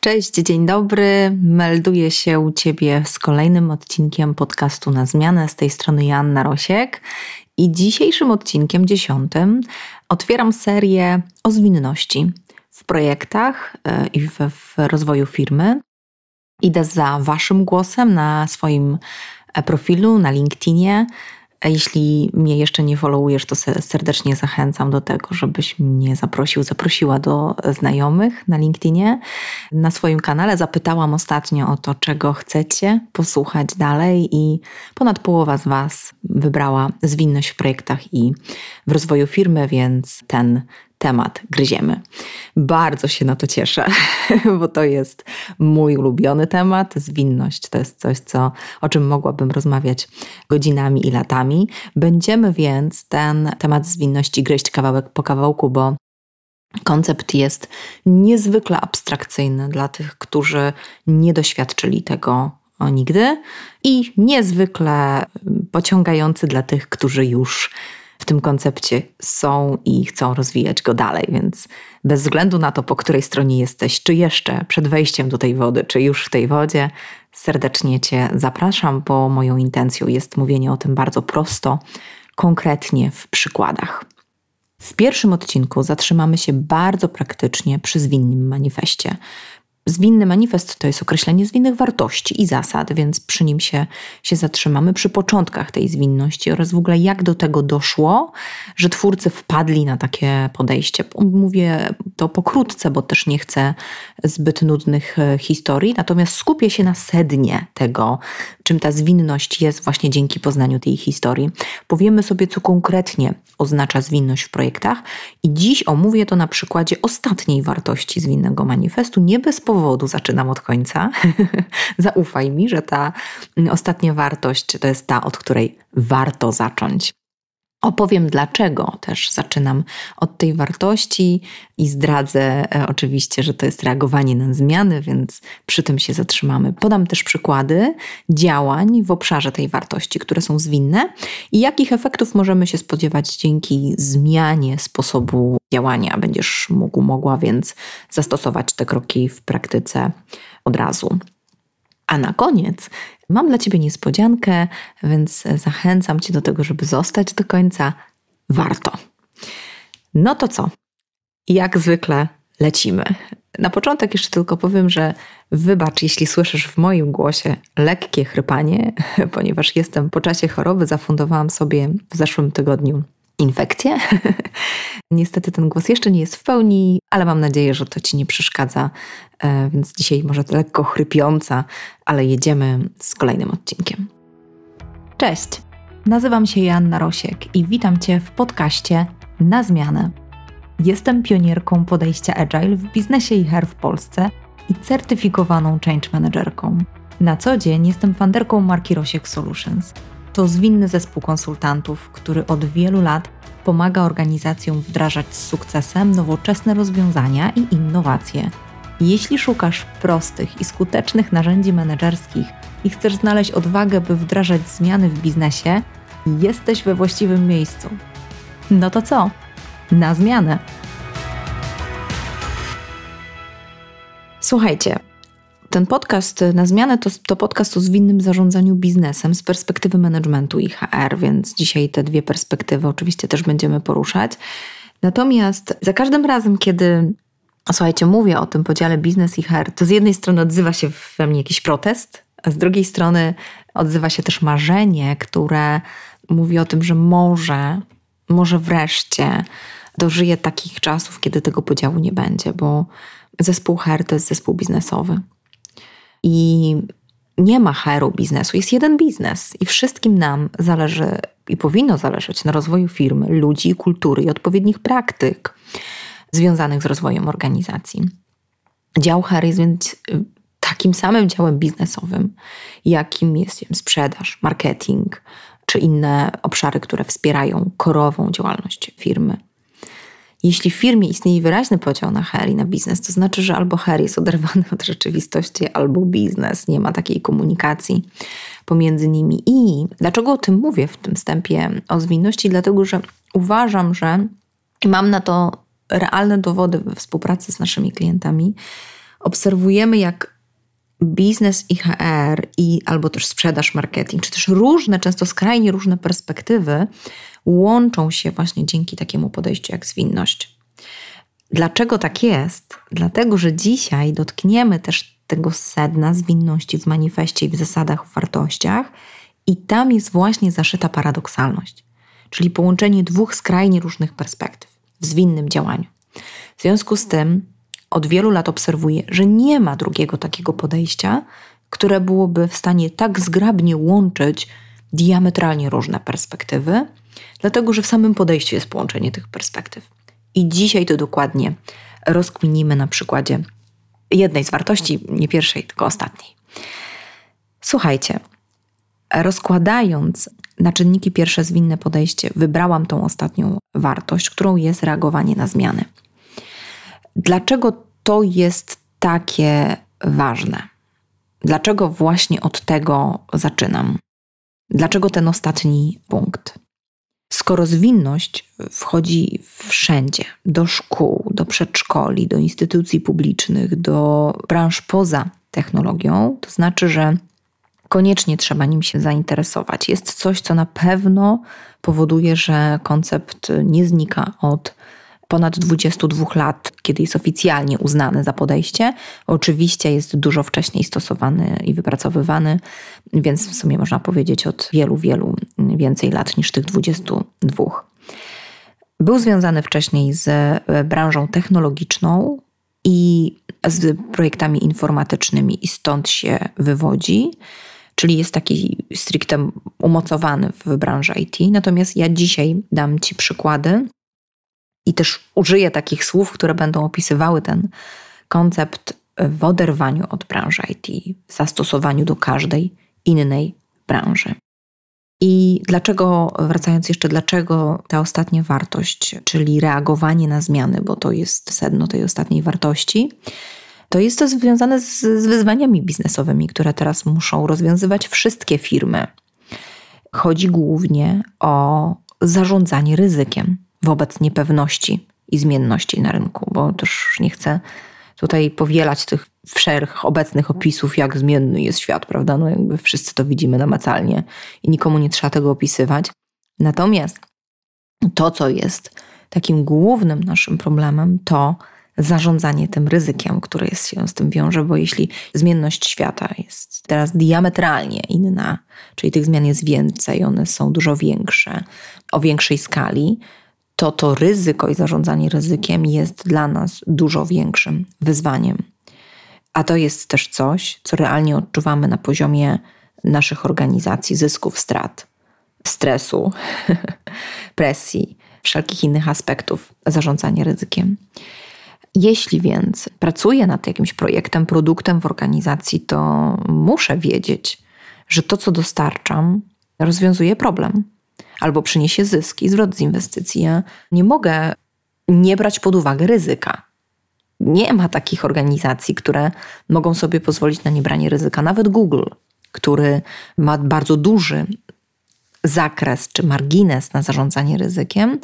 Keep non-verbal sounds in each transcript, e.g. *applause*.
Cześć, dzień dobry. Melduję się u Ciebie z kolejnym odcinkiem podcastu na zmianę. Z tej strony Joanna Rosiek. I dzisiejszym odcinkiem, dziesiątym, otwieram serię o zwinności w projektach e, i w, w rozwoju firmy. Idę za Waszym głosem na swoim e, profilu na LinkedInie jeśli mnie jeszcze nie followujesz, to serdecznie zachęcam do tego, żebyś mnie zaprosił, zaprosiła do znajomych na LinkedInie. Na swoim kanale zapytałam ostatnio o to, czego chcecie posłuchać dalej, i ponad połowa z Was wybrała zwinność w projektach i w rozwoju firmy, więc ten temat gryziemy. Bardzo się na to cieszę, *laughs* bo to jest mój ulubiony temat. Zwinność to jest coś, co, o czym mogłabym rozmawiać godzinami i latami. Będziemy więc ten temat zwinności gryźć kawałek po kawałku, bo Koncept jest niezwykle abstrakcyjny dla tych, którzy nie doświadczyli tego nigdy i niezwykle pociągający dla tych, którzy już w tym koncepcie są i chcą rozwijać go dalej, więc bez względu na to, po której stronie jesteś, czy jeszcze przed wejściem do tej wody, czy już w tej wodzie, serdecznie Cię zapraszam, bo moją intencją jest mówienie o tym bardzo prosto, konkretnie w przykładach. W pierwszym odcinku zatrzymamy się bardzo praktycznie przy zwinnym manifestie, Zwinny manifest to jest określenie zwinnych wartości i zasad, więc przy nim się, się zatrzymamy, przy początkach tej zwinności oraz w ogóle jak do tego doszło, że twórcy wpadli na takie podejście. Mówię to pokrótce, bo też nie chcę zbyt nudnych e, historii, natomiast skupię się na sednie tego, czym ta zwinność jest właśnie dzięki poznaniu tej historii. Powiemy sobie, co konkretnie oznacza zwinność w projektach i dziś omówię to na przykładzie ostatniej wartości zwinnego manifestu, nie bez powodu, powodu zaczynam od końca. *laughs* Zaufaj mi, że ta ostatnia wartość to jest ta, od której warto zacząć. Opowiem dlaczego też zaczynam od tej wartości i zdradzę e, oczywiście, że to jest reagowanie na zmiany, więc przy tym się zatrzymamy. Podam też przykłady działań w obszarze tej wartości, które są zwinne i jakich efektów możemy się spodziewać dzięki zmianie sposobu działania. Będziesz mógł, mogła więc zastosować te kroki w praktyce od razu. A na koniec mam dla Ciebie niespodziankę, więc zachęcam Cię do tego, żeby zostać do końca. Warto. No to co? Jak zwykle lecimy. Na początek jeszcze tylko powiem, że wybacz, jeśli słyszysz w moim głosie lekkie chrypanie, *laughs* ponieważ jestem po czasie choroby, zafundowałam sobie w zeszłym tygodniu infekcję. *laughs* Niestety ten głos jeszcze nie jest w pełni, ale mam nadzieję, że to Ci nie przeszkadza, e, więc dzisiaj może lekko chrypiąca, ale jedziemy z kolejnym odcinkiem. Cześć, nazywam się Joanna Rosiek i witam Cię w podcaście Na Zmianę. Jestem pionierką podejścia Agile w biznesie i HR w Polsce i certyfikowaną change managerką. Na co dzień jestem fanderką marki Rosiek Solutions – to zwinny zespół konsultantów, który od wielu lat pomaga organizacjom wdrażać z sukcesem nowoczesne rozwiązania i innowacje. Jeśli szukasz prostych i skutecznych narzędzi menedżerskich i chcesz znaleźć odwagę, by wdrażać zmiany w biznesie, jesteś we właściwym miejscu. No to co? Na zmianę! Słuchajcie, ten podcast na zmianę to, to podcast o zwinnym zarządzaniu biznesem z perspektywy managementu i HR, więc dzisiaj te dwie perspektywy oczywiście też będziemy poruszać. Natomiast za każdym razem, kiedy słuchajcie, mówię o tym podziale biznes i HR, to z jednej strony odzywa się we mnie jakiś protest, a z drugiej strony odzywa się też marzenie, które mówi o tym, że może, może wreszcie dożyje takich czasów, kiedy tego podziału nie będzie, bo zespół HR to jest zespół biznesowy. I nie ma HR-u biznesu, jest jeden biznes i wszystkim nam zależy i powinno zależeć na rozwoju firmy, ludzi, kultury i odpowiednich praktyk związanych z rozwojem organizacji. Dział HR jest więc y, takim samym działem biznesowym, jakim jest wiem, sprzedaż, marketing czy inne obszary, które wspierają korową działalność firmy. Jeśli w firmie istnieje wyraźny podział na HR i na biznes, to znaczy, że albo HR jest oderwany *laughs* od rzeczywistości, albo biznes. Nie ma takiej komunikacji pomiędzy nimi. I dlaczego o tym mówię w tym wstępie o zwinności? Dlatego, że uważam, że mam na to realne dowody we współpracy z naszymi klientami, obserwujemy, jak biznes i HR, i albo też sprzedaż, marketing, czy też różne, często skrajnie różne perspektywy łączą się właśnie dzięki takiemu podejściu jak zwinność. Dlaczego tak jest? Dlatego, że dzisiaj dotkniemy też tego sedna zwinności w manifestie i w zasadach, w wartościach, i tam jest właśnie zaszyta paradoksalność, czyli połączenie dwóch skrajnie różnych perspektyw w zwinnym działaniu. W związku z tym od wielu lat obserwuję, że nie ma drugiego takiego podejścia, które byłoby w stanie tak zgrabnie łączyć diametralnie różne perspektywy, dlatego że w samym podejściu jest połączenie tych perspektyw. I dzisiaj to dokładnie rozkminimy na przykładzie jednej z wartości, nie pierwszej, tylko ostatniej. Słuchajcie, rozkładając na czynniki pierwsze zwinne podejście, wybrałam tą ostatnią wartość, którą jest reagowanie na zmiany. Dlaczego to jest takie ważne? Dlaczego właśnie od tego zaczynam? Dlaczego ten ostatni punkt? Skoro zwinność wchodzi wszędzie, do szkół, do przedszkoli, do instytucji publicznych, do branż poza technologią, to znaczy, że koniecznie trzeba nim się zainteresować. Jest coś, co na pewno powoduje, że koncept nie znika od ponad 22 lat, kiedy jest oficjalnie uznany za podejście. Oczywiście jest dużo wcześniej stosowany i wypracowywany, więc w sumie można powiedzieć od wielu, wielu więcej lat niż tych 22. Był związany wcześniej z branżą technologiczną i z projektami informatycznymi, i stąd się wywodzi czyli jest taki stricte umocowany w branży IT. Natomiast ja dzisiaj dam Ci przykłady i też użyję takich słów, które będą opisywały ten koncept w oderwaniu od branży IT, w zastosowaniu do każdej innej branży. I dlaczego, wracając jeszcze, dlaczego ta ostatnia wartość, czyli reagowanie na zmiany, bo to jest sedno tej ostatniej wartości, to jest to związane z, z wyzwaniami biznesowymi, które teraz muszą rozwiązywać wszystkie firmy. Chodzi głównie o zarządzanie ryzykiem wobec niepewności i zmienności na rynku, bo też nie chcę tutaj powielać tych wszelkich obecnych opisów, jak zmienny jest świat, prawda? No jakby wszyscy to widzimy namacalnie i nikomu nie trzeba tego opisywać. Natomiast to, co jest takim głównym naszym problemem, to zarządzanie tym ryzykiem, które jest, się z tym wiąże, bo jeśli zmienność świata jest teraz diametralnie inna, czyli tych zmian jest więcej, one są dużo większe, o większej skali, to to ryzyko i zarządzanie ryzykiem jest dla nas dużo większym wyzwaniem. A to jest też coś, co realnie odczuwamy na poziomie naszych organizacji, zysków, strat, stresu, *laughs* presji, wszelkich innych aspektów zarządzania ryzykiem. Jeśli więc pracuję nad jakimś projektem, produktem w organizacji, to muszę wiedzieć, że to, co dostarczam, rozwiązuje problem albo przyniesie zysk i zwrot z inwestycji. Ja nie mogę nie brać pod uwagę ryzyka. Nie ma takich organizacji, które mogą sobie pozwolić na niebranie ryzyka. Nawet Google, który ma bardzo duży zakres czy margines na zarządzanie ryzykiem,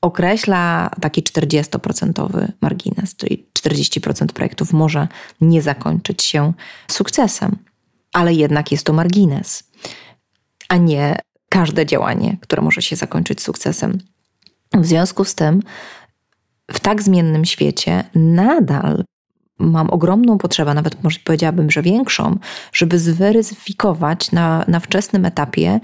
określa taki 40% margines, czyli 40% projektów może nie zakończyć się sukcesem, ale jednak jest to margines, a nie każde działanie, które może się zakończyć sukcesem. W związku z tym, w tak zmiennym świecie nadal mam ogromną potrzebę, nawet może powiedziałabym, że większą, żeby zweryfikować na, na wczesnym etapie,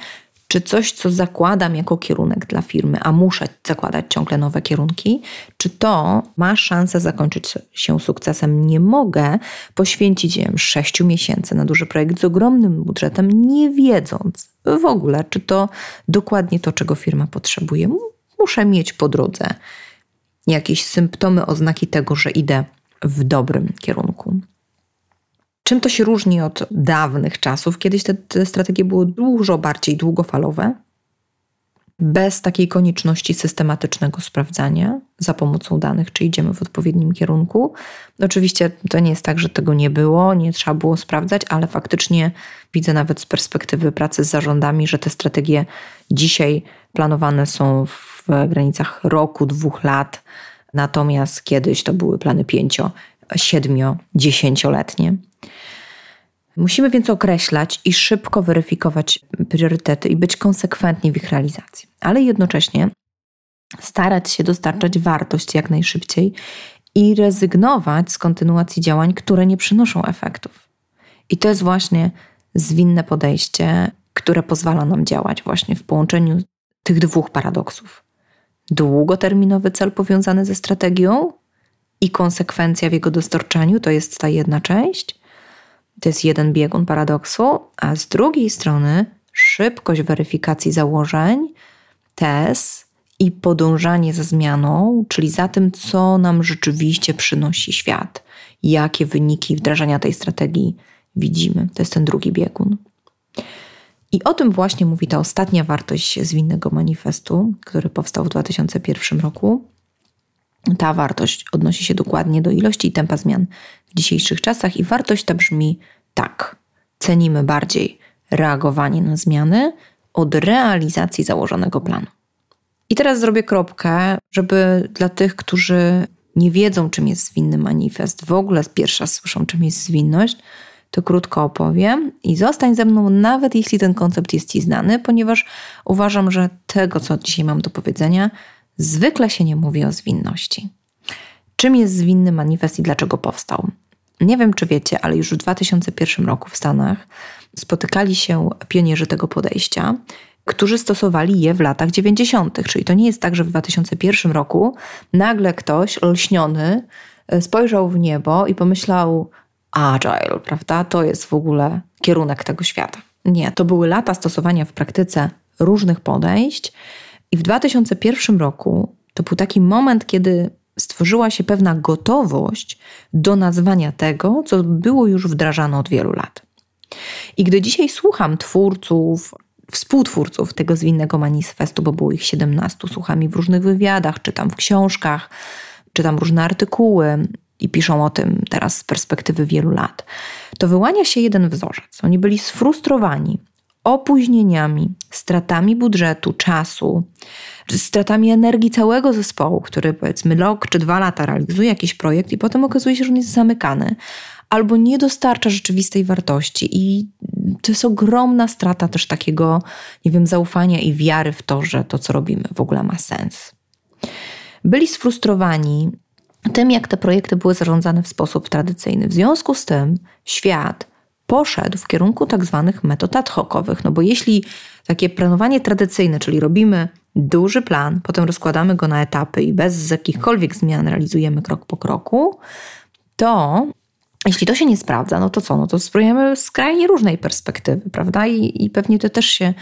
czy coś, co zakładam jako kierunek dla firmy, a muszę zakładać ciągle nowe kierunki, czy to ma szansę zakończyć się sukcesem. Nie mogę poświęcić wiem, 6 miesięcy na duży projekt z ogromnym budżetem, nie wiedząc w ogóle, czy to dokładnie to, czego firma potrzebuje. Muszę mieć po drodze jakieś symptomy, oznaki tego, że idę w dobrym kierunku. Czym to się różni od dawnych czasów? Kiedyś te, te strategie były dużo bardziej długofalowe, bez takiej konieczności systematycznego sprawdzania za pomocą danych, czy idziemy w odpowiednim kierunku. Oczywiście to nie jest tak, że tego nie było, nie trzeba było sprawdzać, ale faktycznie widzę nawet z perspektywy pracy z zarządami, że te strategie dzisiaj planowane są w granicach roku, dwóch lat, natomiast kiedyś to były plany pięcio 7-10-letnie. Musimy więc określać i szybko weryfikować priorytety i być konsekwentni w ich realizacji, ale jednocześnie starać się dostarczać wartość jak najszybciej i rezygnować z kontynuacji działań, które nie przynoszą efektów. I to jest właśnie zwinne podejście, które pozwala nam działać właśnie w połączeniu tych dwóch paradoksów. Długoterminowy cel powiązany ze strategią i konsekwencja w jego dostarczaniu to jest ta jedna część. To jest jeden biegun paradoksu, a z drugiej strony szybkość weryfikacji założeń, TES i podążanie za zmianą, czyli za tym, co nam rzeczywiście przynosi świat, jakie wyniki wdrażania tej strategii widzimy. To jest ten drugi biegun. I o tym właśnie mówi ta ostatnia wartość zwinnego manifestu, który powstał w 2001 roku. Ta wartość odnosi się dokładnie do ilości i tempa zmian w dzisiejszych czasach, i wartość ta brzmi tak: cenimy bardziej reagowanie na zmiany od realizacji założonego planu. I teraz zrobię kropkę, żeby dla tych, którzy nie wiedzą, czym jest zwinny manifest, w ogóle pierwsza słyszą, czym jest zwinność, to krótko opowiem i zostań ze mną, nawet jeśli ten koncept jest Ci znany, ponieważ uważam, że tego, co dzisiaj mam do powiedzenia, zwykle się nie mówi o zwinności. Czym jest zwinny manifest i dlaczego powstał? Nie wiem, czy wiecie, ale już w 2001 roku w Stanach spotykali się pionierzy tego podejścia, którzy stosowali je w latach 90., czyli to nie jest tak, że w 2001 roku nagle ktoś olśniony e, spojrzał w niebo i pomyślał, agile, prawda? To jest w ogóle kierunek tego świata. Nie, to były lata stosowania w praktyce różnych podejść, i w 2001 roku to był taki moment, kiedy stworzyła się pewna gotowość do nazwania tego, co było już wdrażane od wielu lat. I gdy dzisiaj słucham twórców, współtwórców tego zwinnego manifestu, bo było ich 17, słucham ich w różnych wywiadach, czytam w książkach, czytam różne artykuły, i piszą o tym teraz z perspektywy wielu lat, to wyłania się jeden wzorzec. Oni byli sfrustrowani opóźnieniami, stratami budżetu, czasu, stratami energii całego zespołu, który powiedzmy rok czy dwa lata realizuje jakiś projekt i potem okazuje się, że on jest zamykany albo nie dostarcza rzeczywistej wartości. I to jest ogromna strata też takiego, nie wiem, zaufania i wiary w to, że to, co robimy, w ogóle ma sens. Byli sfrustrowani tym, jak te projekty były zarządzane w sposób tradycyjny. W związku z tym świat poszedł w kierunku tak zwanych metod ad hocowych, no bo jeśli takie planowanie tradycyjne, czyli robimy duży plan, potem rozkładamy go na etapy i bez jakichkolwiek zmian realizujemy krok po kroku, to jeśli to się nie sprawdza, no to co? No to spróbujemy skrajnie różnej perspektywy, prawda? I, I pewnie ty też się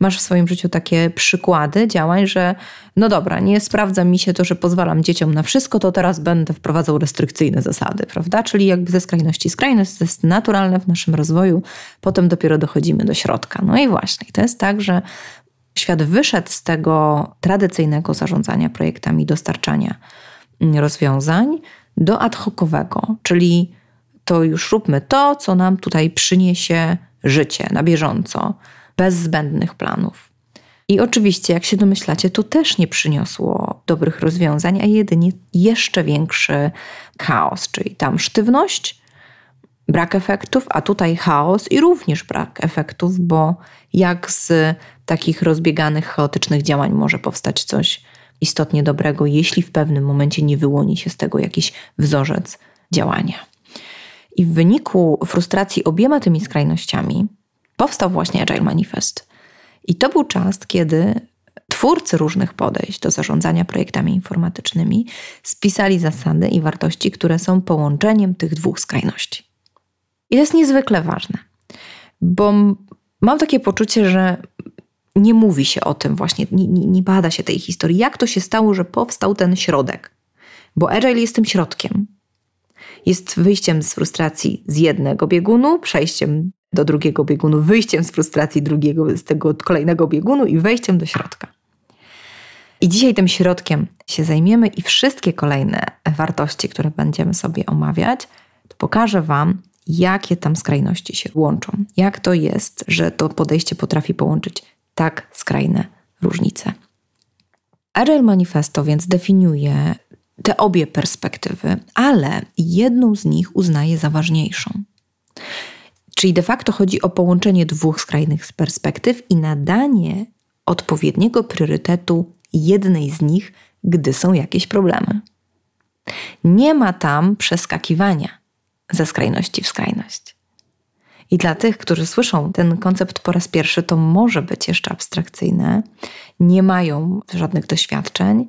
masz w swoim życiu takie przykłady działań, że no dobra, nie sprawdza mi się to, że pozwalam dzieciom na wszystko, to teraz będę wprowadzał restrykcyjne zasady, prawda? Czyli jakby ze skrajności. Skrajność to jest naturalne w naszym rozwoju, potem dopiero dochodzimy do środka. No i właśnie, to jest tak, że świat wyszedł z tego tradycyjnego zarządzania projektami, dostarczania rozwiązań do ad hocowego, czyli to już róbmy to, co nam tutaj przyniesie życie na bieżąco, bez zbędnych planów. I oczywiście, jak się domyślacie, to też nie przyniosło dobrych rozwiązań, a jedynie jeszcze większy chaos, czyli tam sztywność, brak efektów, a tutaj chaos i również brak efektów, bo jak z takich rozbieganych, chaotycznych działań może powstać coś istotnie dobrego, jeśli w pewnym momencie nie wyłoni się z tego jakiś wzorzec działania. I w wyniku frustracji obiema tymi skrajnościami powstał właśnie Agile Manifest. I to był czas, kiedy twórcy różnych podejść do zarządzania projektami informatycznymi spisali zasady i wartości, które są połączeniem tych dwóch skrajności. I to jest niezwykle ważne, bo mam takie poczucie, że nie mówi się o tym właśnie, nie, nie, nie bada się tej historii. Jak to się stało, że powstał ten środek? Bo Agile jest tym środkiem jest wyjściem z frustracji z jednego biegunu, przejściem do drugiego biegunu, wyjściem z frustracji drugiego, z tego kolejnego biegunu i wejściem do środka. I dzisiaj tym środkiem się zajmiemy i wszystkie kolejne wartości, które będziemy sobie omawiać, to pokażę Wam, jakie tam skrajności się łączą. Jak to jest, że to podejście potrafi połączyć tak skrajne różnice. Agile Manifesto więc definiuje te obie perspektywy, ale jedną z nich uznaje za ważniejszą. Czyli de facto chodzi o połączenie dwóch skrajnych perspektyw i nadanie odpowiedniego priorytetu jednej z nich, gdy są jakieś problemy. Nie ma tam przeskakiwania ze skrajności w skrajność. I dla tych, którzy słyszą ten koncept po raz pierwszy, to może być jeszcze abstrakcyjne, nie mają żadnych doświadczeń.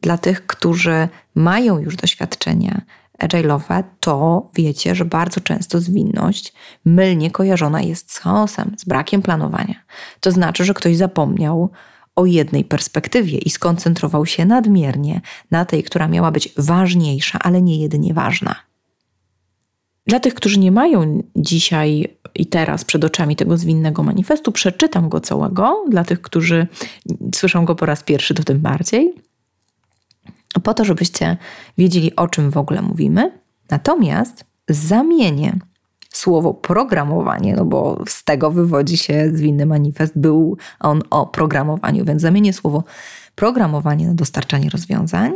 Dla tych, którzy mają już doświadczenia agile'owe, to wiecie, że bardzo często zwinność mylnie kojarzona jest z chaosem, z brakiem planowania. To znaczy, że ktoś zapomniał o jednej perspektywie i skoncentrował się nadmiernie na tej, która miała być ważniejsza, ale nie jedynie ważna. Dla tych, którzy nie mają dzisiaj i teraz przed oczami tego zwinnego manifestu, przeczytam go całego. Dla tych, którzy słyszą go po raz pierwszy, to tym bardziej. Po to, żebyście wiedzieli, o czym w ogóle mówimy. Natomiast zamienię słowo programowanie, no bo z tego wywodzi się zwinny manifest, był on o programowaniu, więc zamienię słowo programowanie na dostarczanie rozwiązań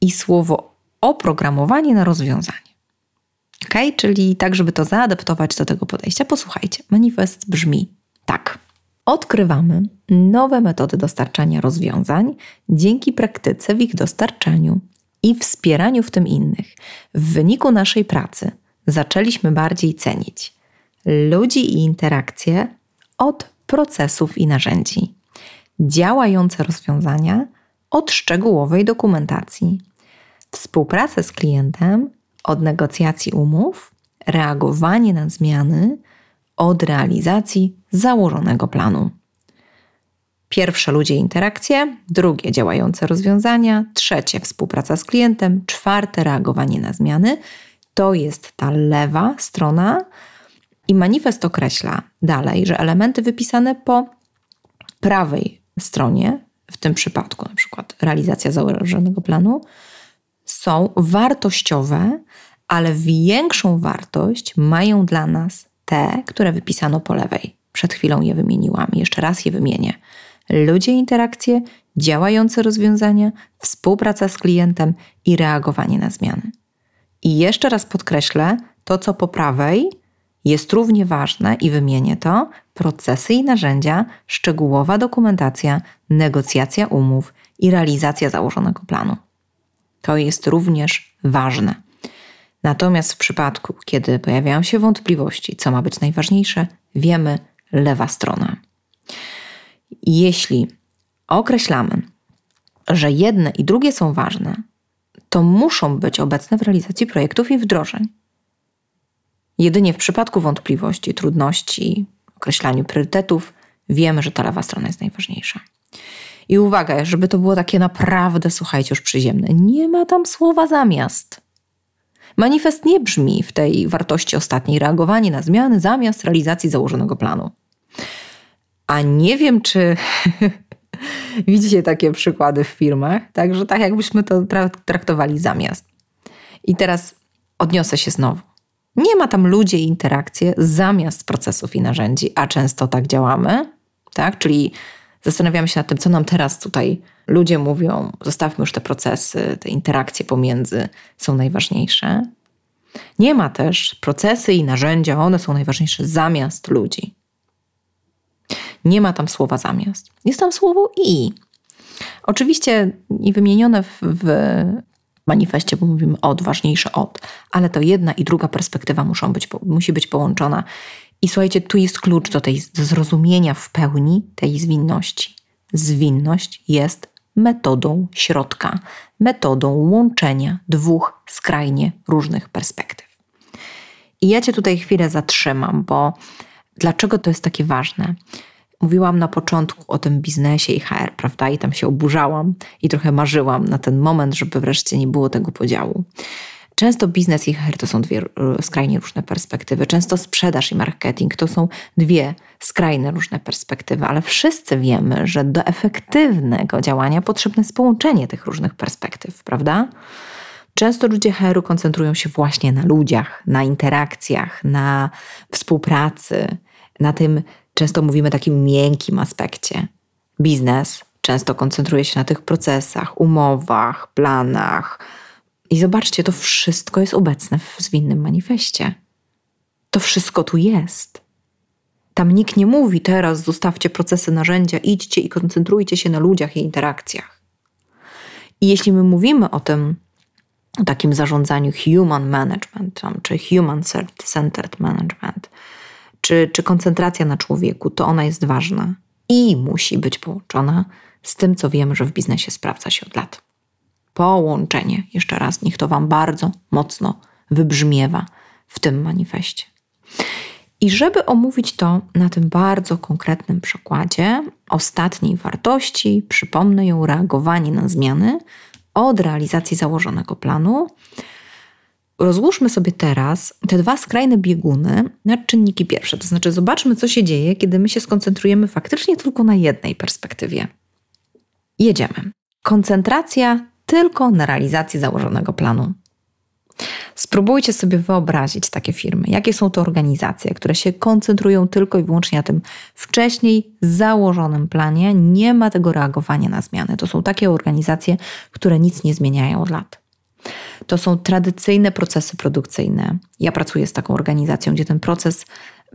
i słowo oprogramowanie na rozwiązanie. Ok, czyli tak, żeby to zaadaptować do tego podejścia, posłuchajcie. Manifest brzmi tak. Odkrywamy nowe metody dostarczania rozwiązań dzięki praktyce w ich dostarczaniu i wspieraniu w tym innych. W wyniku naszej pracy zaczęliśmy bardziej cenić ludzi i interakcje od procesów i narzędzi, działające rozwiązania od szczegółowej dokumentacji, współpracę z klientem od negocjacji umów, reagowanie na zmiany od realizacji założonego planu. Pierwsze ludzie interakcje, drugie działające rozwiązania, trzecie współpraca z klientem, czwarte reagowanie na zmiany. To jest ta lewa strona. I manifest określa dalej, że elementy wypisane po prawej stronie, w tym przypadku na przykład realizacja założonego planu, są wartościowe, ale większą wartość mają dla nas te, które wypisano po lewej. Przed chwilą je wymieniłam, jeszcze raz je wymienię. Ludzie, interakcje, działające rozwiązania, współpraca z klientem i reagowanie na zmiany. I jeszcze raz podkreślę, to co po prawej jest równie ważne i wymienię to: procesy i narzędzia, szczegółowa dokumentacja, negocjacja umów i realizacja założonego planu. To jest również ważne. Natomiast w przypadku, kiedy pojawiają się wątpliwości, co ma być najważniejsze, wiemy lewa strona. Jeśli określamy, że jedne i drugie są ważne, to muszą być obecne w realizacji projektów i wdrożeń. Jedynie w przypadku wątpliwości, trudności, określaniu priorytetów, wiemy, że ta lewa strona jest najważniejsza. I uwaga, żeby to było takie naprawdę, słuchajcie, już przyziemne. Nie ma tam słowa zamiast. Manifest nie brzmi w tej wartości ostatniej reagowanie na zmiany zamiast realizacji założonego planu. A nie wiem, czy *laughs* widzicie takie przykłady w firmach, także tak jakbyśmy to traktowali zamiast. I teraz odniosę się znowu. Nie ma tam ludzie i interakcje zamiast procesów i narzędzi, a często tak działamy, tak? Czyli zastanawiamy się nad tym, co nam teraz tutaj ludzie mówią, zostawmy już te procesy, te interakcje pomiędzy są najważniejsze. Nie ma też procesy i narzędzia, one są najważniejsze zamiast ludzi. Nie ma tam słowa zamiast. Jest tam słowo i. Oczywiście nie wymienione w, w manifestie, bo mówimy od, ważniejsze od, ale to jedna i druga perspektywa muszą być, musi być połączona. I słuchajcie, tu jest klucz do tej zrozumienia w pełni tej zwinności. Zwinność jest metodą środka, metodą łączenia dwóch skrajnie różnych perspektyw. I ja Cię tutaj chwilę zatrzymam, bo dlaczego to jest takie ważne? Mówiłam na początku o tym biznesie i HR, prawda? I tam się oburzałam i trochę marzyłam na ten moment, żeby wreszcie nie było tego podziału. Często biznes i HR to są dwie e, skrajnie różne perspektywy. Często sprzedaż i marketing to są dwie skrajne różne perspektywy, ale wszyscy wiemy, że do efektywnego działania potrzebne jest połączenie tych różnych perspektyw, prawda? Często ludzie HR-u koncentrują się właśnie na ludziach, na interakcjach, na współpracy, na tym, często mówimy takim miękkim aspekcie. Biznes Często koncentruje się na tych procesach, umowach, planach. I zobaczcie, to wszystko jest obecne w zwinnym manifestie. To wszystko tu jest. Tam nikt nie mówi teraz zostawcie procesy, narzędzia, idźcie i koncentrujcie się na ludziach i interakcjach. I jeśli my mówimy o tym, o takim zarządzaniu human management, czy human centered management, czy, czy koncentracja na człowieku, to ona jest ważna i musi być połączona z tym, co wiemy, że w biznesie sprawdza się od lat. Połączenie, jeszcze raz, niech to Wam bardzo mocno wybrzmiewa w tym manifestie. I żeby omówić to na tym bardzo konkretnym przykładzie ostatniej wartości, przypomnę ją reagowanie na zmiany od realizacji założonego planu. Rozłóżmy sobie teraz te dwa skrajne bieguny na czynniki pierwsze. To znaczy, zobaczmy, co się dzieje, kiedy my się skoncentrujemy faktycznie tylko na jednej perspektywie. Jedziemy. Koncentracja tylko na realizacji założonego planu. Spróbujcie sobie wyobrazić takie firmy. Jakie są to organizacje, które się koncentrują tylko i wyłącznie na tym wcześniej założonym planie, nie ma tego reagowania na zmiany. To są takie organizacje, które nic nie zmieniają od lat. To są tradycyjne procesy produkcyjne. Ja pracuję z taką organizacją, gdzie ten proces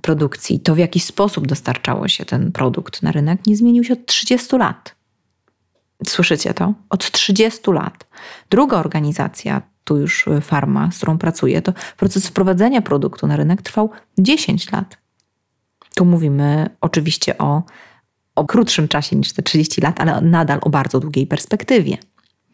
produkcji, to w jaki sposób dostarczało się ten produkt na rynek, nie zmienił się od 30 lat. Słyszycie to? Od 30 lat. Druga organizacja, tu już y, farma, z którą pracuję, to proces wprowadzenia produktu na rynek trwał 10 lat. Tu mówimy oczywiście o, o krótszym czasie niż te 30 lat, ale nadal o bardzo długiej perspektywie.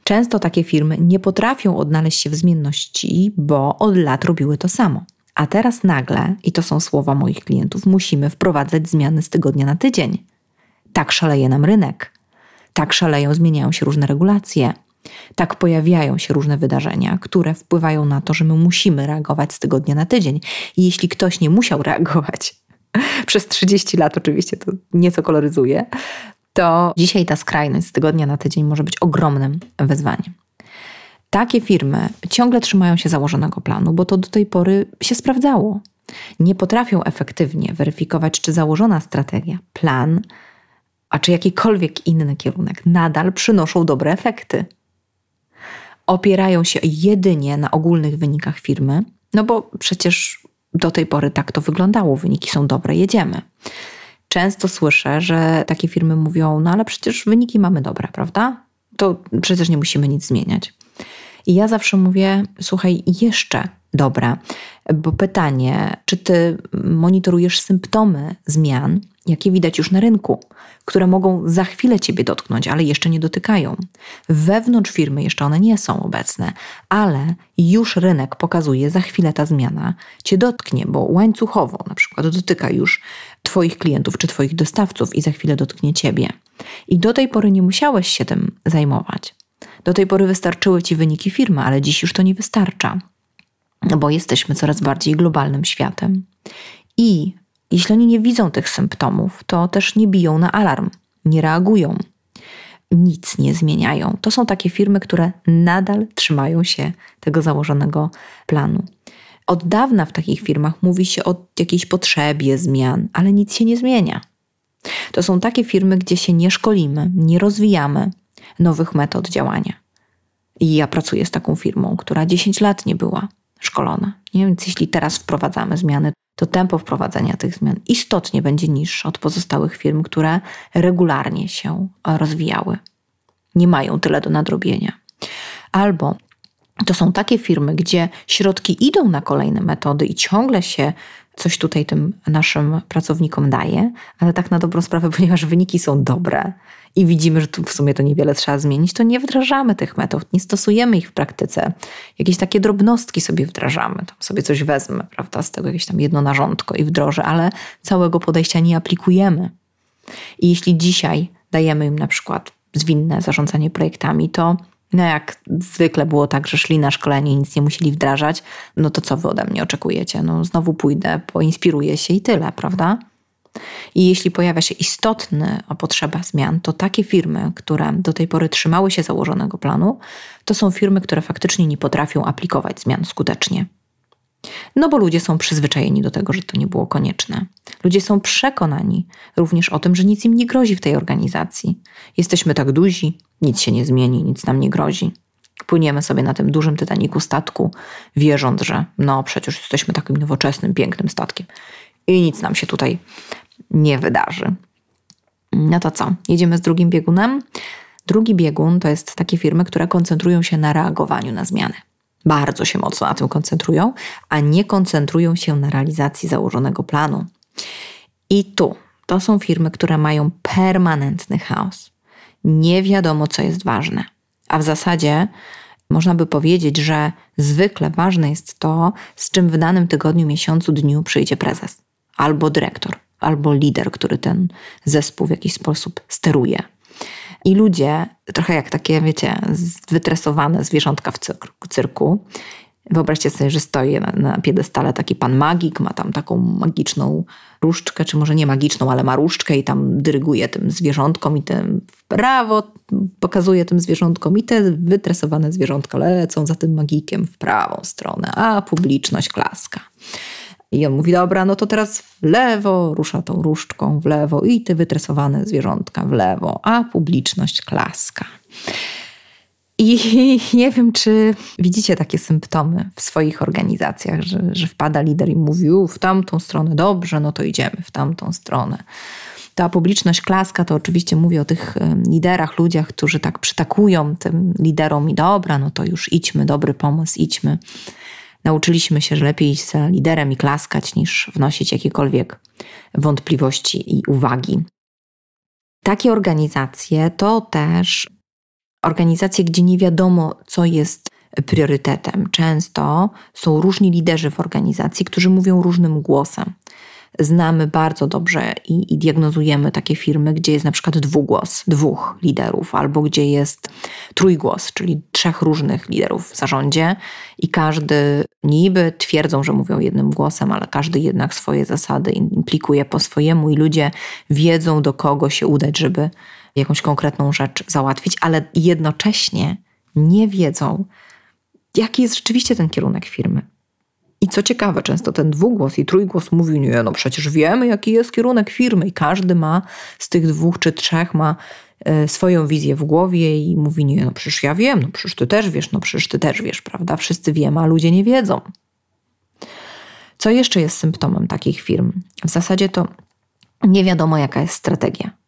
Często takie firmy nie potrafią odnaleźć się w zmienności, bo od lat robiły to samo. A teraz nagle, i to są słowa moich klientów, musimy wprowadzać zmiany z tygodnia na tydzień. Tak szaleje nam rynek. Tak szaleją, zmieniają się różne regulacje. Tak pojawiają się różne wydarzenia, które wpływają na to, że my musimy reagować z tygodnia na tydzień. I jeśli ktoś nie musiał reagować *laughs* przez 30 lat, oczywiście to nieco koloryzuje, to dzisiaj ta skrajność z tygodnia na tydzień może być ogromnym wyzwaniem. Takie firmy ciągle trzymają się założonego planu, bo to do tej pory się sprawdzało. Nie potrafią efektywnie weryfikować, czy założona strategia, plan, a czy jakikolwiek inny kierunek nadal przynoszą dobre efekty opierają się jedynie na ogólnych wynikach firmy, no bo przecież do tej pory tak to wyglądało, wyniki są dobre, jedziemy. Często słyszę, że takie firmy mówią: No ale przecież wyniki mamy dobre, prawda? To przecież nie musimy nic zmieniać. I ja zawsze mówię: Słuchaj, jeszcze dobra, bo pytanie, czy ty monitorujesz symptomy zmian, jakie widać już na rynku, które mogą za chwilę ciebie dotknąć, ale jeszcze nie dotykają. Wewnątrz firmy jeszcze one nie są obecne, ale już rynek pokazuje, za chwilę ta zmiana cię dotknie, bo łańcuchowo na przykład dotyka już Twoich klientów czy Twoich dostawców i za chwilę dotknie Ciebie. I do tej pory nie musiałeś się tym zajmować. Do tej pory wystarczyły Ci wyniki firmy, ale dziś już to nie wystarcza, bo jesteśmy coraz bardziej globalnym światem. I jeśli oni nie widzą tych symptomów, to też nie biją na alarm, nie reagują, nic nie zmieniają. To są takie firmy, które nadal trzymają się tego założonego planu. Od dawna w takich firmach mówi się o jakiejś potrzebie zmian, ale nic się nie zmienia. To są takie firmy, gdzie się nie szkolimy, nie rozwijamy nowych metod działania. I ja pracuję z taką firmą, która 10 lat nie była szkolona. Nie? Więc jeśli teraz wprowadzamy zmiany, to tempo wprowadzenia tych zmian istotnie będzie niższe od pozostałych firm, które regularnie się rozwijały. Nie mają tyle do nadrobienia. Albo to są takie firmy, gdzie środki idą na kolejne metody i ciągle się coś tutaj tym naszym pracownikom daje, ale tak na dobrą sprawę, *laughs* ponieważ wyniki są dobre i widzimy, że tu w sumie to niewiele trzeba zmienić, to nie wdrażamy tych metod, nie stosujemy ich w praktyce. Jakieś takie drobnostki sobie wdrażamy, tam sobie coś wezmę, prawda, z tego jakieś tam jedno narządko i wdrożę, ale całego podejścia nie aplikujemy. I jeśli dzisiaj dajemy im na przykład zwinne zarządzanie projektami, to no jak zwykle było tak, że szli na szkolenie i nic nie musieli wdrażać, no to co wy ode mnie oczekujecie? No znowu pójdę, poinspiruję się i tyle, prawda? I jeśli pojawia się istotna potrzeba zmian, to takie firmy, które do tej pory trzymały się założonego planu, to są firmy, które faktycznie nie potrafią aplikować zmian skutecznie. No bo ludzie są przyzwyczajeni do tego, że to nie było konieczne. Ludzie są przekonani również o tym, że nic im nie grozi w tej organizacji. Jesteśmy tak duzi, nic się nie zmieni, nic nam nie grozi. Płyniemy sobie na tym dużym Titaniku statku, wierząc, że no przecież jesteśmy takim nowoczesnym, pięknym statkiem i nic nam się tutaj nie wydarzy. No to co? Jedziemy z drugim biegunem. Drugi biegun to jest takie firmy, które koncentrują się na reagowaniu na zmiany. Bardzo się mocno na tym koncentrują, a nie koncentrują się na realizacji założonego planu. I tu to są firmy, które mają permanentny chaos. Nie wiadomo, co jest ważne. A w zasadzie można by powiedzieć, że zwykle ważne jest to, z czym w danym tygodniu, miesiącu, dniu przyjdzie prezes, albo dyrektor, albo lider, który ten zespół w jakiś sposób steruje. I ludzie, trochę jak takie, wiecie, wytresowane zwierzątka w cyrku, Wyobraźcie sobie, że stoi na, na piedestale taki pan magik, ma tam taką magiczną różdżkę, czy może nie magiczną, ale ma różdżkę i tam dyryguje tym zwierzątkom i tym w prawo pokazuje tym zwierzątkom i te wytresowane zwierzątka lecą za tym magikiem w prawą stronę, a publiczność klaska. I on mówi, dobra, no to teraz w lewo, rusza tą różdżką w lewo i te wytresowane zwierzątka w lewo, a publiczność klaska. I *laughs* nie wiem, czy widzicie takie symptomy w swoich organizacjach, że, że wpada lider i mówi, w tamtą stronę dobrze, no to idziemy w tamtą stronę. Ta publiczność klaska to oczywiście mówię o tych liderach, ludziach, którzy tak przytakują tym liderom i dobra, no to już idźmy, dobry pomysł, idźmy. Nauczyliśmy się, że lepiej iść za liderem i klaskać, niż wnosić jakiekolwiek wątpliwości i uwagi. Takie organizacje to też organizacje, gdzie nie wiadomo, co jest priorytetem. Często są różni liderzy w organizacji, którzy mówią różnym głosem. Znamy bardzo dobrze i, i, diagnozujemy takie firmy, gdzie jest na przykład dwugłos, dwóch liderów, albo gdzie jest trójgłos, czyli trzech różnych liderów w zarządzie i każdy niby twierdzą, że mówią jednym głosem, ale każdy jednak swoje zasady implikuje po swojemu i ludzie wiedzą, do kogo się udać, żeby jakąś konkretną rzecz załatwić, ale jednocześnie nie wiedzą, jaki jest rzeczywiście ten kierunek firmy. I co ciekawe, często ten dwugłos i trójgłos mówi, nie, no przecież wiemy, jaki jest kierunek firmy i każdy ma z tych dwóch czy trzech ma e, swoją wizję w głowie i mówi, nie, no przecież ja wiem, no przecież ty też wiesz, no przecież ty też wiesz, prawda? Wszyscy wiemy, a ludzie nie wiedzą. Co jeszcze jest symptomem takich firm? W zasadzie to nie wiadomo, jaka jest strategia.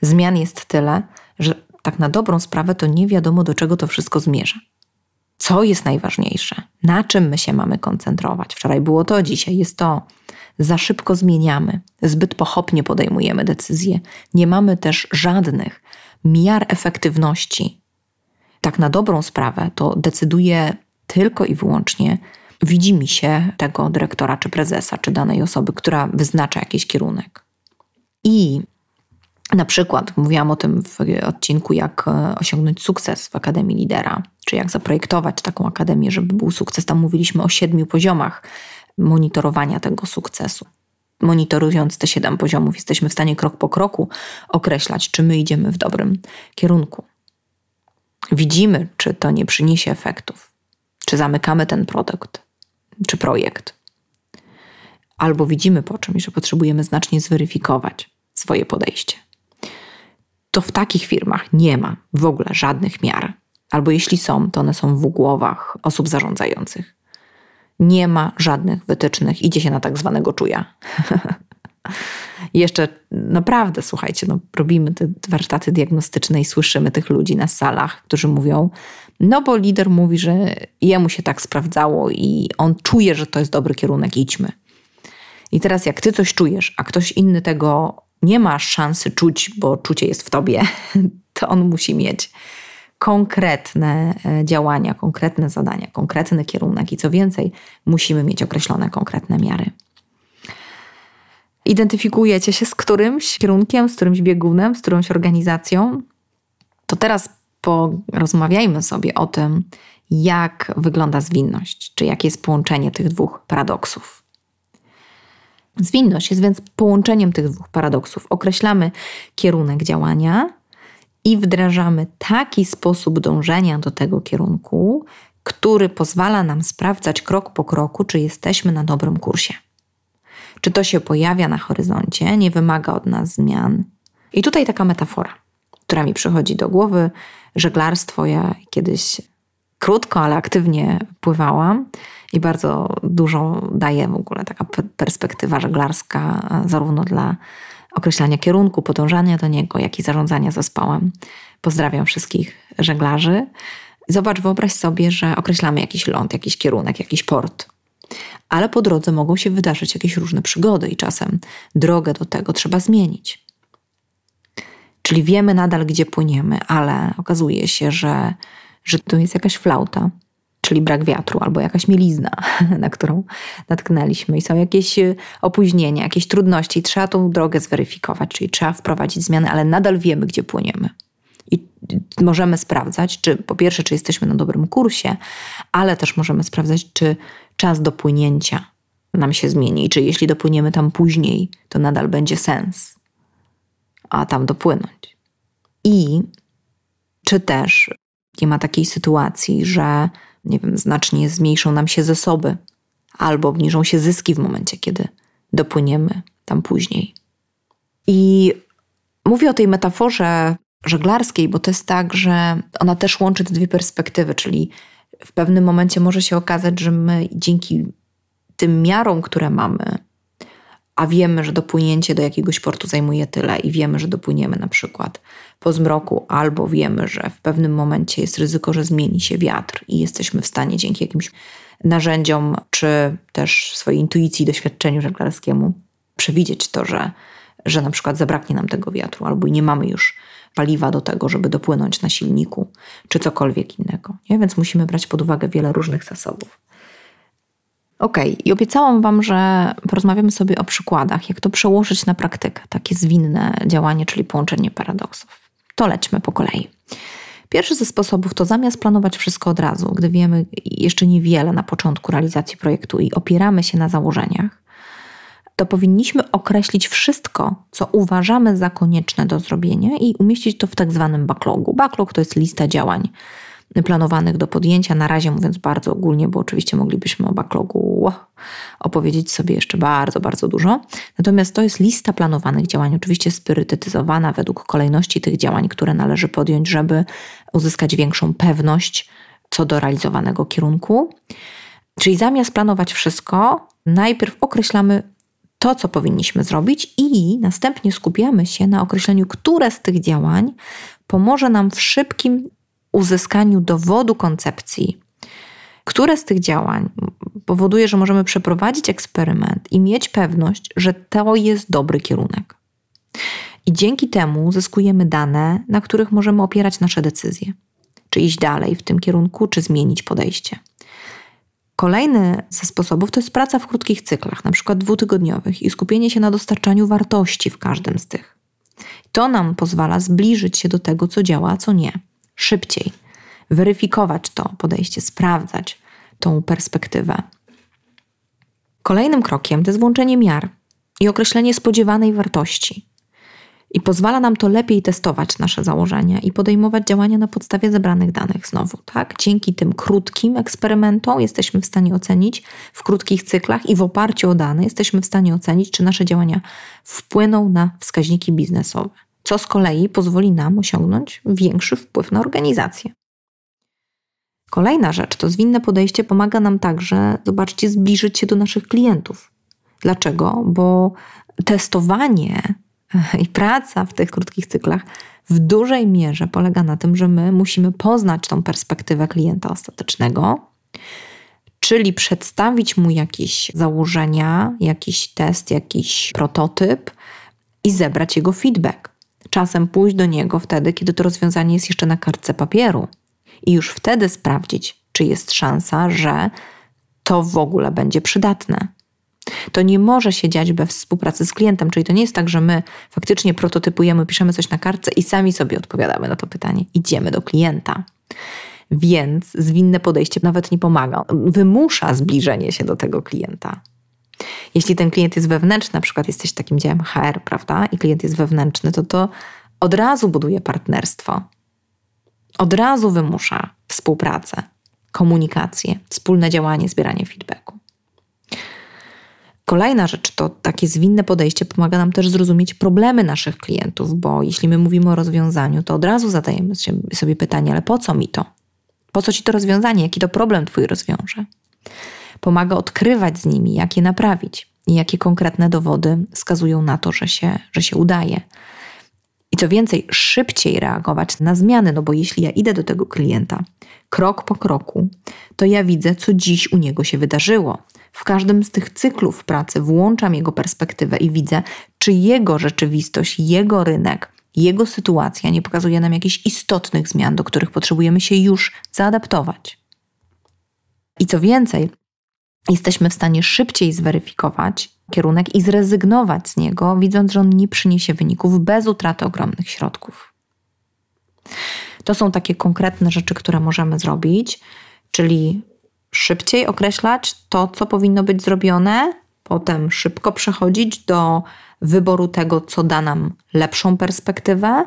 Zmian jest tyle, że tak na dobrą sprawę to nie wiadomo, do czego to wszystko zmierza. Co jest najważniejsze? Na czym my się mamy koncentrować? Wczoraj było to, dzisiaj jest to. Za szybko zmieniamy, zbyt pochopnie podejmujemy decyzje. Nie mamy też żadnych miar efektywności. Tak na dobrą sprawę to decyduje tylko i wyłącznie widzi mi się tego dyrektora, czy prezesa, czy danej osoby, która wyznacza jakiś kierunek. I na przykład mówiłam o tym w odcinku, jak e, osiągnąć sukces w Akademii Lidera, czy jak zaprojektować taką akademię, żeby był sukces. Tam mówiliśmy o siedmiu poziomach monitorowania tego sukcesu. Monitorując te siedem poziomów, jesteśmy w stanie krok po kroku określać, czy my idziemy w dobrym kierunku. Widzimy, czy to nie przyniesie efektów, czy zamykamy ten produkt, czy projekt. Albo widzimy po czymś, że potrzebujemy znacznie zweryfikować swoje podejście to w takich firmach nie ma w ogóle żadnych miar. Albo jeśli są, to one są w głowach osób zarządzających. Nie ma żadnych wytycznych, idzie się na tak zwanego czuja. *laughs* jeszcze naprawdę, słuchajcie, no, robimy te warsztaty diagnostyczne i słyszymy tych ludzi na salach, którzy mówią, no bo lider mówi, że jemu się tak sprawdzało i on czuje, że to jest dobry kierunek, idźmy. I teraz jak ty coś czujesz, a ktoś inny tego nie ma szansy czuć, bo czucie jest w tobie, *laughs* to on musi mieć konkretne e, działania, konkretne zadania, konkretny kierunek i co więcej, musimy mieć określone konkretne miary. Identyfikujecie się z którymś kierunkiem, z którymś biegunem, z którąś organizacją? To teraz porozmawiajmy sobie o tym, jak wygląda zwinność, czy jakie jest połączenie tych dwóch paradoksów. Zwinność jest więc połączeniem tych dwóch paradoksów. Określamy kierunek działania i wdrażamy taki sposób dążenia do tego kierunku, który pozwala nam sprawdzać krok po kroku, czy jesteśmy na dobrym kursie. Czy to się pojawia na horyzoncie, nie wymaga od nas zmian. I tutaj taka metafora, która mi przychodzi do głowy. Żeglarstwo, ja kiedyś krótko, ale aktywnie pływałam i bardzo dużą daje w ogóle taka perspektywa żeglarska, zarówno dla określania kierunku, podążania do niego, jak i zarządzania zespołem. Pozdrawiam wszystkich żeglarzy. Zobacz, wyobraź sobie, że określamy jakiś ląd, jakiś kierunek, jakiś port. Ale po drodze mogą się wydarzyć jakieś różne przygody i czasem drogę do tego trzeba zmienić. Czyli wiemy nadal, gdzie płyniemy, ale okazuje się, że, że to jest jakaś flauta, czyli brak wiatru, albo jakaś mielizna, *laughs* na którą natknęliśmy, i są jakieś e, opóźnienia, jakieś trudności, trzeba tą drogę zweryfikować, czyli trzeba wprowadzić zmiany, ale nadal wiemy, gdzie płyniemy. I możemy sprawdzać, czy po pierwsze, czy jesteśmy na dobrym kursie, ale też możemy sprawdzać, czy czas dopłynięcia nam się zmieni, i czy jeśli dopłyniemy tam później, to nadal będzie sens, a tam dopłynąć. I czy też nie ma takiej sytuacji, że nie wiem, znacznie zmniejszą nam się zasoby albo obniżą się zyski w momencie, kiedy dopłyniemy tam później. I mówię o tej metaforze żeglarskiej, bo to jest tak, że ona też łączy te dwie perspektywy, czyli w pewnym momencie może się okazać, że my dzięki tym miarom, które mamy, a wiemy, że dopłynięcie do jakiegoś portu zajmuje tyle i wiemy, że dopłyniemy na przykład po zmroku, albo wiemy, że w pewnym momencie jest ryzyko, że zmieni się wiatr i jesteśmy w stanie dzięki jakimś narzędziom, czy też swojej intuicji, doświadczeniu żeglarskiemu przewidzieć to, że, że na przykład zabraknie nam tego wiatru, albo nie mamy już paliwa do tego, żeby dopłynąć na silniku, czy cokolwiek innego. Nie? Więc musimy brać pod uwagę wiele różnych zasobów. Ok, i obiecałam Wam, że porozmawiamy sobie o przykładach, jak to przełożyć na praktykę, takie zwinne działanie, czyli połączenie paradoksów. To lećmy po kolei. Pierwszy ze sposobów to zamiast planować wszystko od razu, gdy wiemy jeszcze niewiele na początku realizacji projektu i opieramy się na założeniach, to powinniśmy określić wszystko, co uważamy za konieczne do zrobienia i umieścić to w tak zwanym backlogu. Backlog to jest lista działań planowanych do podjęcia. Na razie mówiąc bardzo ogólnie, bo oczywiście moglibyśmy o backlogu opowiedzieć sobie jeszcze bardzo, bardzo dużo. Natomiast to jest lista planowanych działań, oczywiście spirytetyzowana według kolejności tych działań, które należy podjąć, żeby uzyskać większą pewność co do realizowanego kierunku. Czyli zamiast planować wszystko, najpierw określamy to, co powinniśmy zrobić, i następnie skupiamy się na określeniu, które z tych działań pomoże nam w szybkim uzyskaniu dowodu koncepcji, które z tych działań powoduje, że możemy przeprowadzić eksperyment i mieć pewność, że to jest dobry kierunek. I dzięki temu uzyskujemy dane, na których możemy opierać nasze decyzje, czy iść dalej w tym kierunku, czy zmienić podejście. Kolejny ze sposobów to jest praca w krótkich cyklach, na przykład dwutygodniowych, i skupienie się na dostarczaniu wartości w każdym z tych. To nam pozwala zbliżyć się do tego, co działa, a co nie szybciej, weryfikować to podejście, sprawdzać tą perspektywę. Kolejnym krokiem to jest włączenie miar i określenie spodziewanej wartości. I pozwala nam to lepiej testować nasze założenia i podejmować działania na podstawie zebranych danych znowu, tak? Dzięki tym krótkim eksperymentom jesteśmy w stanie ocenić w krótkich cyklach i w oparciu o dane jesteśmy w stanie ocenić, czy nasze działania wpłyną na wskaźniki biznesowe co z kolei pozwoli nam osiągnąć większy wpływ na organizację. Kolejna rzecz to zwinne podejście pomaga nam także, zobaczcie, zbliżyć się do naszych klientów. Dlaczego? Bo testowanie i praca w tych krótkich cyklach w dużej mierze polega na tym, że my musimy poznać tą perspektywę klienta ostatecznego, czyli przedstawić mu jakieś założenia, jakiś test, jakiś prototyp i zebrać jego feedback. Czasem pójść do niego wtedy, kiedy to rozwiązanie jest jeszcze na kartce papieru i już wtedy sprawdzić, czy jest szansa, że to w ogóle będzie przydatne. To nie może się dziać bez współpracy z klientem, czyli to nie jest tak, że my faktycznie prototypujemy, piszemy coś na kartce i sami sobie odpowiadamy na to pytanie. Idziemy do klienta. Więc zwinne podejście nawet nie pomaga, wymusza zbliżenie się do tego klienta. Jeśli ten klient jest wewnętrzny, na przykład jesteś takim działem HR, prawda, i klient jest wewnętrzny, to to od razu buduje partnerstwo. Od razu wymusza współpracę, komunikację, wspólne działanie, zbieranie feedbacku. Kolejna rzecz to takie zwinne podejście pomaga nam też zrozumieć problemy naszych klientów, bo jeśli my mówimy o rozwiązaniu, to od razu zadajemy sobie pytanie, ale po co mi to? Po co ci to rozwiązanie? Jaki to problem twój rozwiąże? Pomaga odkrywać z nimi, jak je naprawić i jakie konkretne dowody wskazują na to, że się, że się udaje. I co więcej, szybciej reagować na zmiany, no bo jeśli ja idę do tego klienta krok po kroku, to ja widzę, co dziś u niego się wydarzyło. W każdym z tych cyklów pracy włączam jego perspektywę i widzę, czy jego rzeczywistość, jego rynek, jego sytuacja nie pokazuje nam jakichś istotnych zmian, do których potrzebujemy się już zaadaptować. I co więcej, jesteśmy w stanie szybciej zweryfikować kierunek i zrezygnować z niego, widząc, że on nie przyniesie wyników bez utraty ogromnych środków. To są takie konkretne rzeczy, które możemy zrobić, czyli szybciej określać to, co powinno być zrobione, potem szybko przechodzić do wyboru tego, co da nam lepszą perspektywę,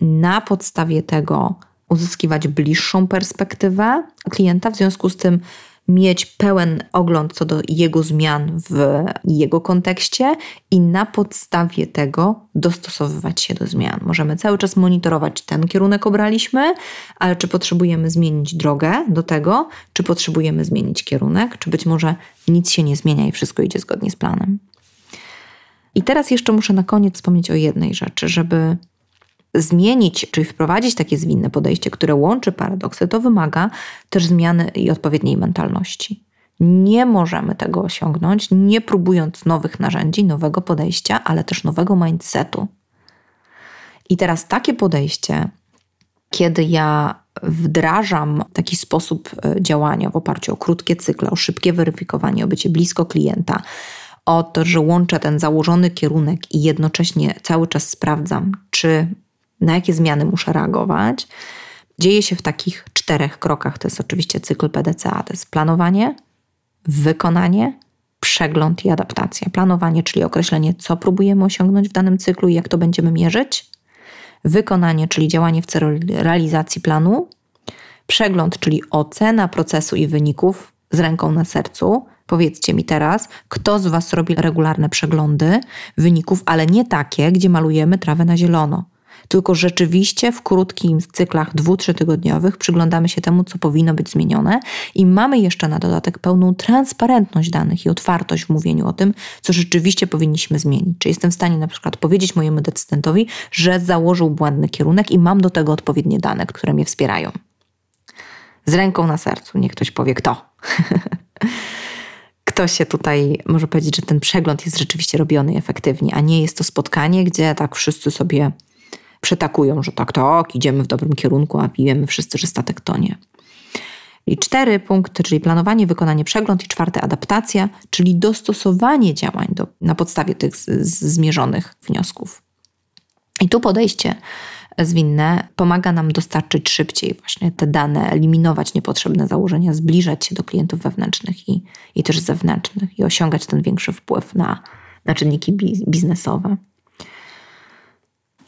na podstawie tego uzyskiwać bliższą perspektywę klienta, w związku z tym mieć pełen ogląd co do jego zmian w jego kontekście i na podstawie tego dostosowywać się do zmian. Możemy cały czas monitorować, ten kierunek obraliśmy, ale czy potrzebujemy zmienić drogę do tego, czy potrzebujemy zmienić kierunek, czy być może nic się nie zmienia i wszystko idzie zgodnie z planem. I teraz jeszcze muszę na koniec wspomnieć o jednej rzeczy, żeby zmienić, czyli wprowadzić takie zwinne podejście, które łączy paradoksy, to wymaga też zmiany i odpowiedniej mentalności. Nie możemy tego osiągnąć, nie próbując nowych narzędzi, nowego podejścia, ale też nowego mindsetu. I teraz takie podejście, kiedy ja wdrażam taki sposób e, działania w oparciu o krótkie cykle, o szybkie weryfikowanie, o bycie blisko klienta, o to, że łączę ten założony kierunek i jednocześnie cały czas sprawdzam, czy na jakie zmiany muszę reagować, dzieje się w takich czterech krokach. To jest oczywiście cykl PDCA. To jest planowanie, wykonanie, przegląd i adaptacja. Planowanie, czyli określenie, co próbujemy osiągnąć w danym cyklu i jak to będziemy mierzyć. Wykonanie, czyli działanie w celu realizacji planu. Przegląd, czyli ocena procesu i wyników z ręką na sercu. Powiedzcie mi teraz, kto z Was robi regularne przeglądy wyników, ale nie takie, gdzie malujemy trawę na zielono tylko rzeczywiście w krótkich cyklach dwu, tygodniowych przyglądamy się temu, co powinno być zmienione i mamy jeszcze na dodatek pełną transparentność danych i otwartość w mówieniu o tym, co rzeczywiście powinniśmy zmienić. Czy jestem w stanie na przykład powiedzieć mojemu decydentowi, że założył błędny kierunek i mam do tego odpowiednie dane, które mnie wspierają. Z ręką na sercu, niech ktoś powie kto. *laughs* Ktoś się tutaj może powiedzieć, że ten przegląd jest rzeczywiście robiony efektywnie, a nie jest to spotkanie, gdzie tak wszyscy sobie przetakują, że tak, tak, idziemy w dobrym kierunku, a wiemy wszyscy, że statek tonie. I cztery punkty, czyli planowanie, wykonanie, przegląd i czwarte adaptacja, czyli dostosowanie działań do, na podstawie tych z, z zmierzonych wniosków. I tu podejście zwinne pomaga nam dostarczyć szybciej właśnie te dane, eliminować niepotrzebne założenia, zbliżać się do klientów wewnętrznych i, i też zewnętrznych i osiągać ten większy wpływ na, na czynniki biznesowe.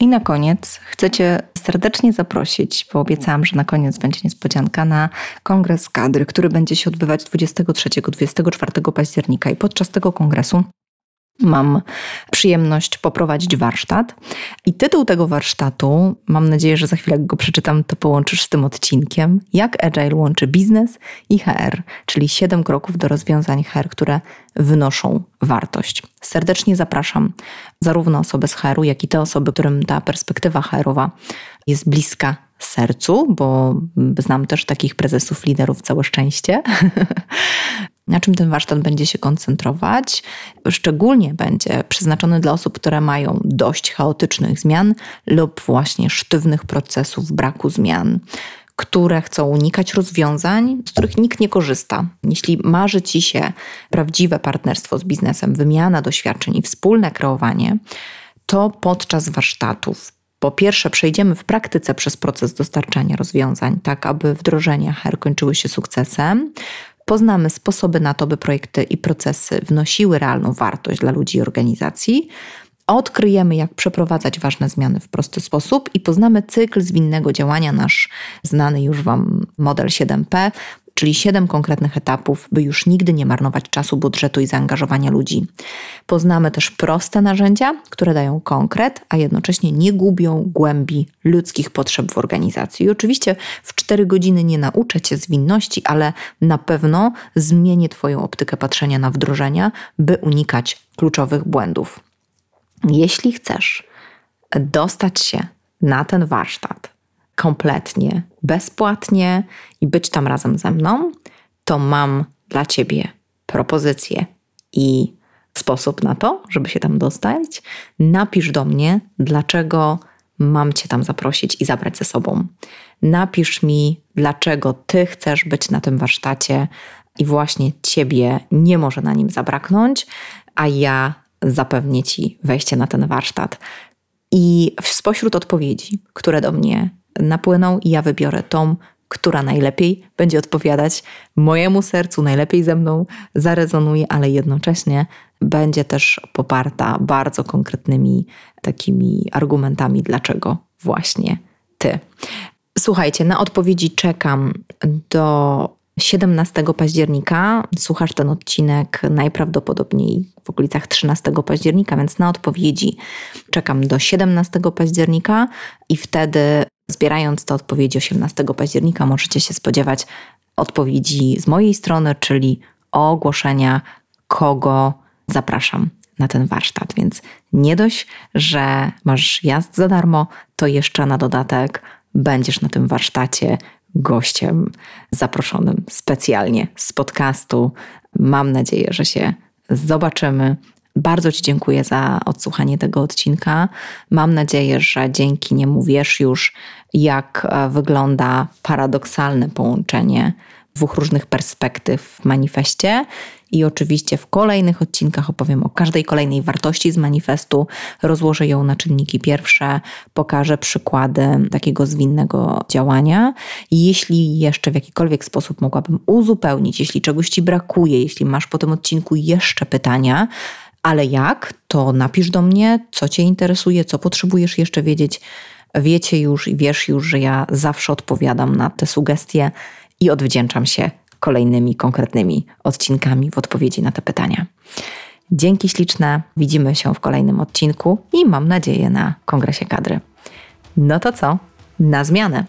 I na koniec chcę Cię serdecznie zaprosić, bo obiecałam, że na koniec będzie niespodzianka na kongres kadry, który będzie się odbywać 23-24 października. I podczas tego kongresu mam przyjemność poprowadzić warsztat. I tytuł tego warsztatu, mam nadzieję, że za chwilę jak go przeczytam, to połączysz z tym odcinkiem, jak Agile łączy biznes i HR, czyli 7 kroków do rozwiązań HR, które wynoszą wartość. Serdecznie zapraszam zarówno osoby z HR-u, jak i te osoby, którym ta perspektywa HR-owa jest bliska sercu, bo znam też takich prezesów, liderów, całe szczęście. *laughs* Na czym ten warsztat będzie się koncentrować? Szczególnie będzie przeznaczony dla osób, które mają dość chaotycznych zmian lub właśnie sztywnych procesów, braku zmian które chcą unikać rozwiązań, z których nikt nie korzysta. Jeśli marzy Ci się prawdziwe partnerstwo z biznesem, wymiana doświadczeń i wspólne kreowanie, to podczas warsztatów po pierwsze, przejdziemy w praktyce przez proces dostarczania rozwiązań, tak aby wdrożenia HR kończyły się sukcesem. Poznamy sposoby na to, by projekty i procesy wnosiły realną wartość dla ludzi i organizacji. Odkryjemy, jak przeprowadzać ważne zmiany w prosty sposób i poznamy cykl zwinnego działania, nasz znany już Wam model 7P, czyli 7 konkretnych etapów, by już nigdy nie marnować czasu, budżetu i zaangażowania ludzi. Poznamy też proste narzędzia, które dają konkret, a jednocześnie nie gubią głębi ludzkich potrzeb w organizacji. I oczywiście w 4 godziny nie nauczę Cię zwinności, ale na pewno zmienię Twoją optykę patrzenia na wdrożenia, by unikać kluczowych błędów. Jeśli chcesz dostać się na ten warsztat kompletnie bezpłatnie i być tam razem ze mną, to mam dla Ciebie propozycję i sposób na to, żeby się tam dostać. Napisz do mnie, dlaczego mam Cię tam zaprosić i zabrać ze sobą. Napisz mi, dlaczego Ty chcesz być na tym warsztacie i właśnie Ciebie nie może na nim zabraknąć, a ja zapewnię Ci wejście na ten warsztat. I spośród odpowiedzi, które do mnie napłyną, i ja wybiorę tą, która najlepiej będzie odpowiadać mojemu sercu, najlepiej ze mną zarezonuje, ale jednocześnie będzie też poparta bardzo konkretnymi takimi argumentami, dlaczego właśnie ty. Słuchajcie, na odpowiedzi czekam do 17 października. Słuchasz ten odcinek najprawdopodobniej w okolicach 13 października, więc na odpowiedzi czekam do 17 października i wtedy zbierając te odpowiedzi 18 października możecie się spodziewać odpowiedzi z mojej strony, czyli ogłoszenia, kogo zapraszam na ten warsztat. Więc nie dość, że masz jazd za darmo, to jeszcze na dodatek będziesz na tym warsztacie gościem zaproszonym specjalnie z podcastu. Mam nadzieję, że się zobaczymy. Bardzo Ci dziękuję za odsłuchanie tego odcinka. Mam nadzieję, że dzięki niemu wiesz już, jak e, wygląda paradoksalne połączenie dwóch różnych perspektyw w manifestie. I oczywiście w kolejnych odcinkach opowiem o każdej kolejnej wartości z manifestu, rozłożę ją na czynniki pierwsze, pokażę przykłady takiego zwinnego działania. Jeśli jeszcze w jakikolwiek sposób mogłabym uzupełnić, jeśli czegoś Ci brakuje, jeśli masz po tym odcinku jeszcze pytania, ale jak, to napisz do mnie, co Cię interesuje, co potrzebujesz jeszcze wiedzieć. Wiecie już i wiesz już, że ja zawsze odpowiadam na te sugestie i odwdzięczam się kolejnymi konkretnymi odcinkami w odpowiedzi na te pytania. Dzięki śliczne, widzimy się w kolejnym odcinku i mam nadzieję na kongresie kadry. No to co? Na zmianę!